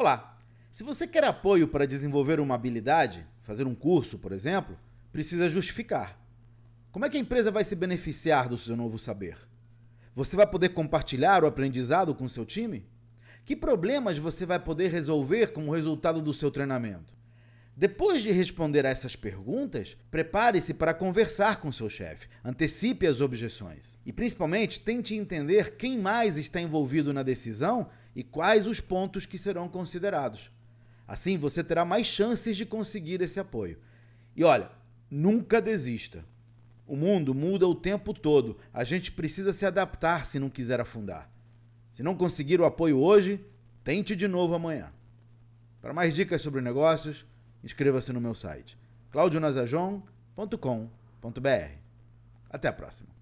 Olá! Se você quer apoio para desenvolver uma habilidade, fazer um curso, por exemplo, precisa justificar. Como é que a empresa vai se beneficiar do seu novo saber? Você vai poder compartilhar o aprendizado com seu time? Que problemas você vai poder resolver como resultado do seu treinamento? Depois de responder a essas perguntas, prepare-se para conversar com seu chefe, antecipe as objeções e, principalmente, tente entender quem mais está envolvido na decisão e quais os pontos que serão considerados. Assim, você terá mais chances de conseguir esse apoio. E olha, nunca desista. O mundo muda o tempo todo, a gente precisa se adaptar se não quiser afundar. Se não conseguir o apoio hoje, tente de novo amanhã. Para mais dicas sobre negócios, inscreva-se no meu site claudionazajon.com.br. Até a próxima.